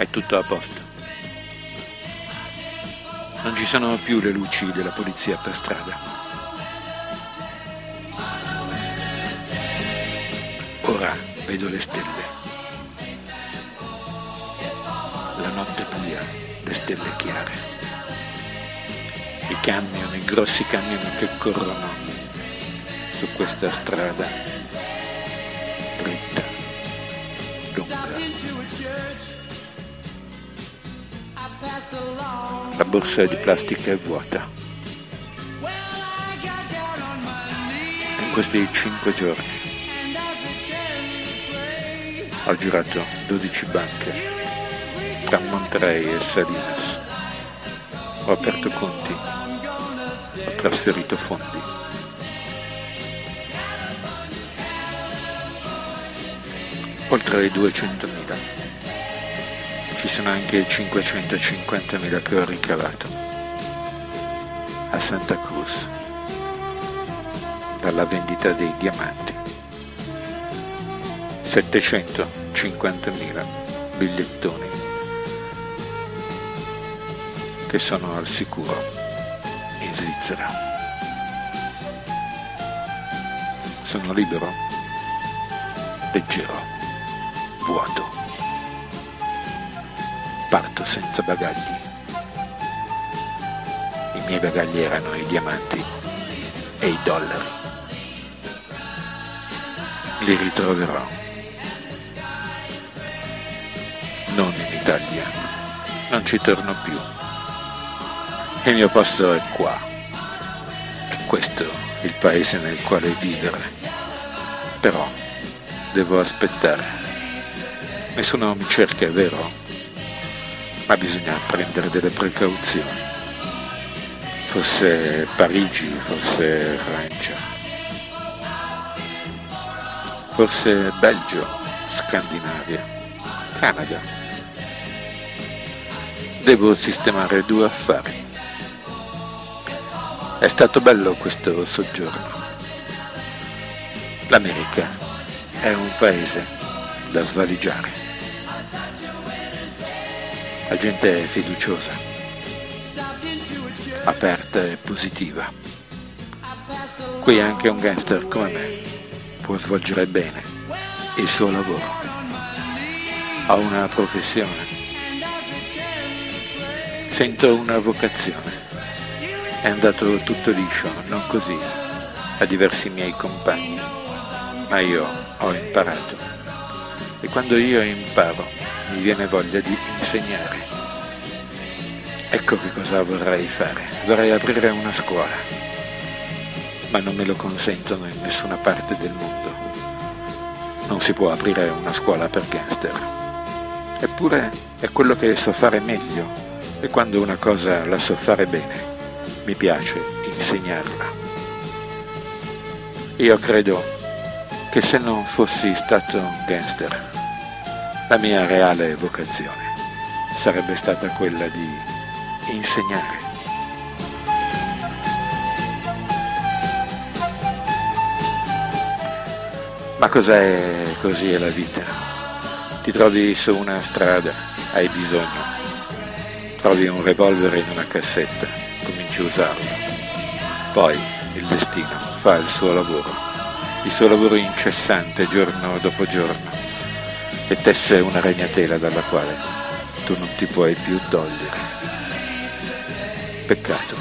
è tutto a posto. Non ci sono più le luci della polizia per strada. Ora vedo le stelle. La notte buia, le stelle chiare. I camion, i grossi camion che corrono su questa strada La borsa di plastica è vuota. In questi cinque giorni ho girato 12 banche tra Monterey e Salinas. Ho aperto conti, ho trasferito fondi. Oltre ai 200.000 ci sono anche 550.000 che ho ricavato a Santa Cruz dalla vendita dei diamanti. 750.000 bigliettoni che sono al sicuro in Svizzera. Sono libero, leggero, vuoto. Parto senza bagagli. I miei bagagli erano i diamanti e i dollari. Li ritroverò. Non in Italia. Non ci torno più. Il mio posto è qua. È questo il paese nel quale vivere. Però devo aspettare. Nessuno mi cerca, è vero? Ma bisogna prendere delle precauzioni. Forse Parigi, forse Francia, forse Belgio, Scandinavia, Canada. Devo sistemare due affari. È stato bello questo soggiorno. L'America è un paese da svaligiare. La gente è fiduciosa, aperta e positiva. Qui anche un gangster come me può svolgere bene il suo lavoro. Ha una professione. Sento una vocazione. È andato tutto liscio, non così, a diversi miei compagni, ma io ho imparato. E quando io imparo mi viene voglia di insegnare. Ecco che cosa vorrei fare. Vorrei aprire una scuola, ma non me lo consentono in nessuna parte del mondo. Non si può aprire una scuola per gangster. Eppure è quello che so fare meglio e quando una cosa la so fare bene, mi piace insegnarla. Io credo che se non fossi stato un gangster, la mia reale vocazione sarebbe stata quella di insegnare. Ma cos'è così è la vita? Ti trovi su una strada, hai bisogno, trovi un revolver in una cassetta, cominci a usarlo. Poi il destino fa il suo lavoro, il suo lavoro incessante giorno dopo giorno e tesse una ragnatela dalla quale tu non ti puoi più togliere. Peccato.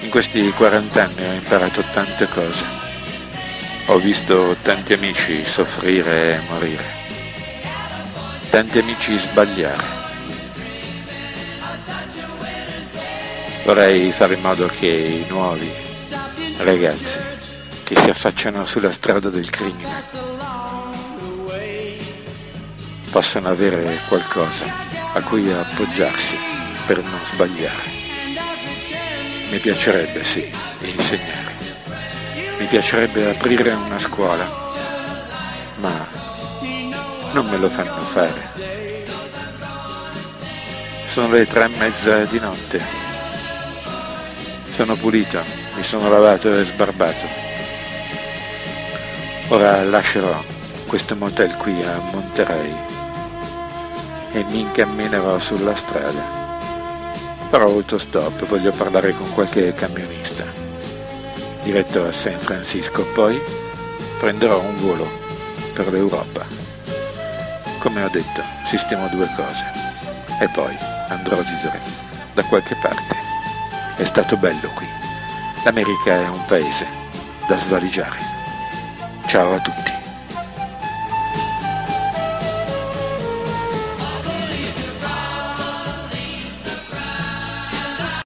In questi 40 anni ho imparato tante cose. Ho visto tanti amici soffrire e morire, tanti amici sbagliare. Vorrei fare in modo che i nuovi ragazzi che si affacciano sulla strada del crimine possano avere qualcosa a cui appoggiarsi per non sbagliare. Mi piacerebbe, sì, insegnare. Mi piacerebbe aprire una scuola, ma non me lo fanno fare. Sono le tre e mezza di notte. Sono pulito, mi sono lavato e sbarbato. Ora lascerò questo motel qui a Monterey e mi incamminerò sulla strada. Farò autostop, voglio parlare con qualche camionista. Diretto a San Francisco, poi prenderò un volo per l'Europa. Come ho detto, sistemo due cose e poi andrò a vivere da qualche parte. È stato bello qui. L'America è un paese da svaligiare. Ciao a tutti.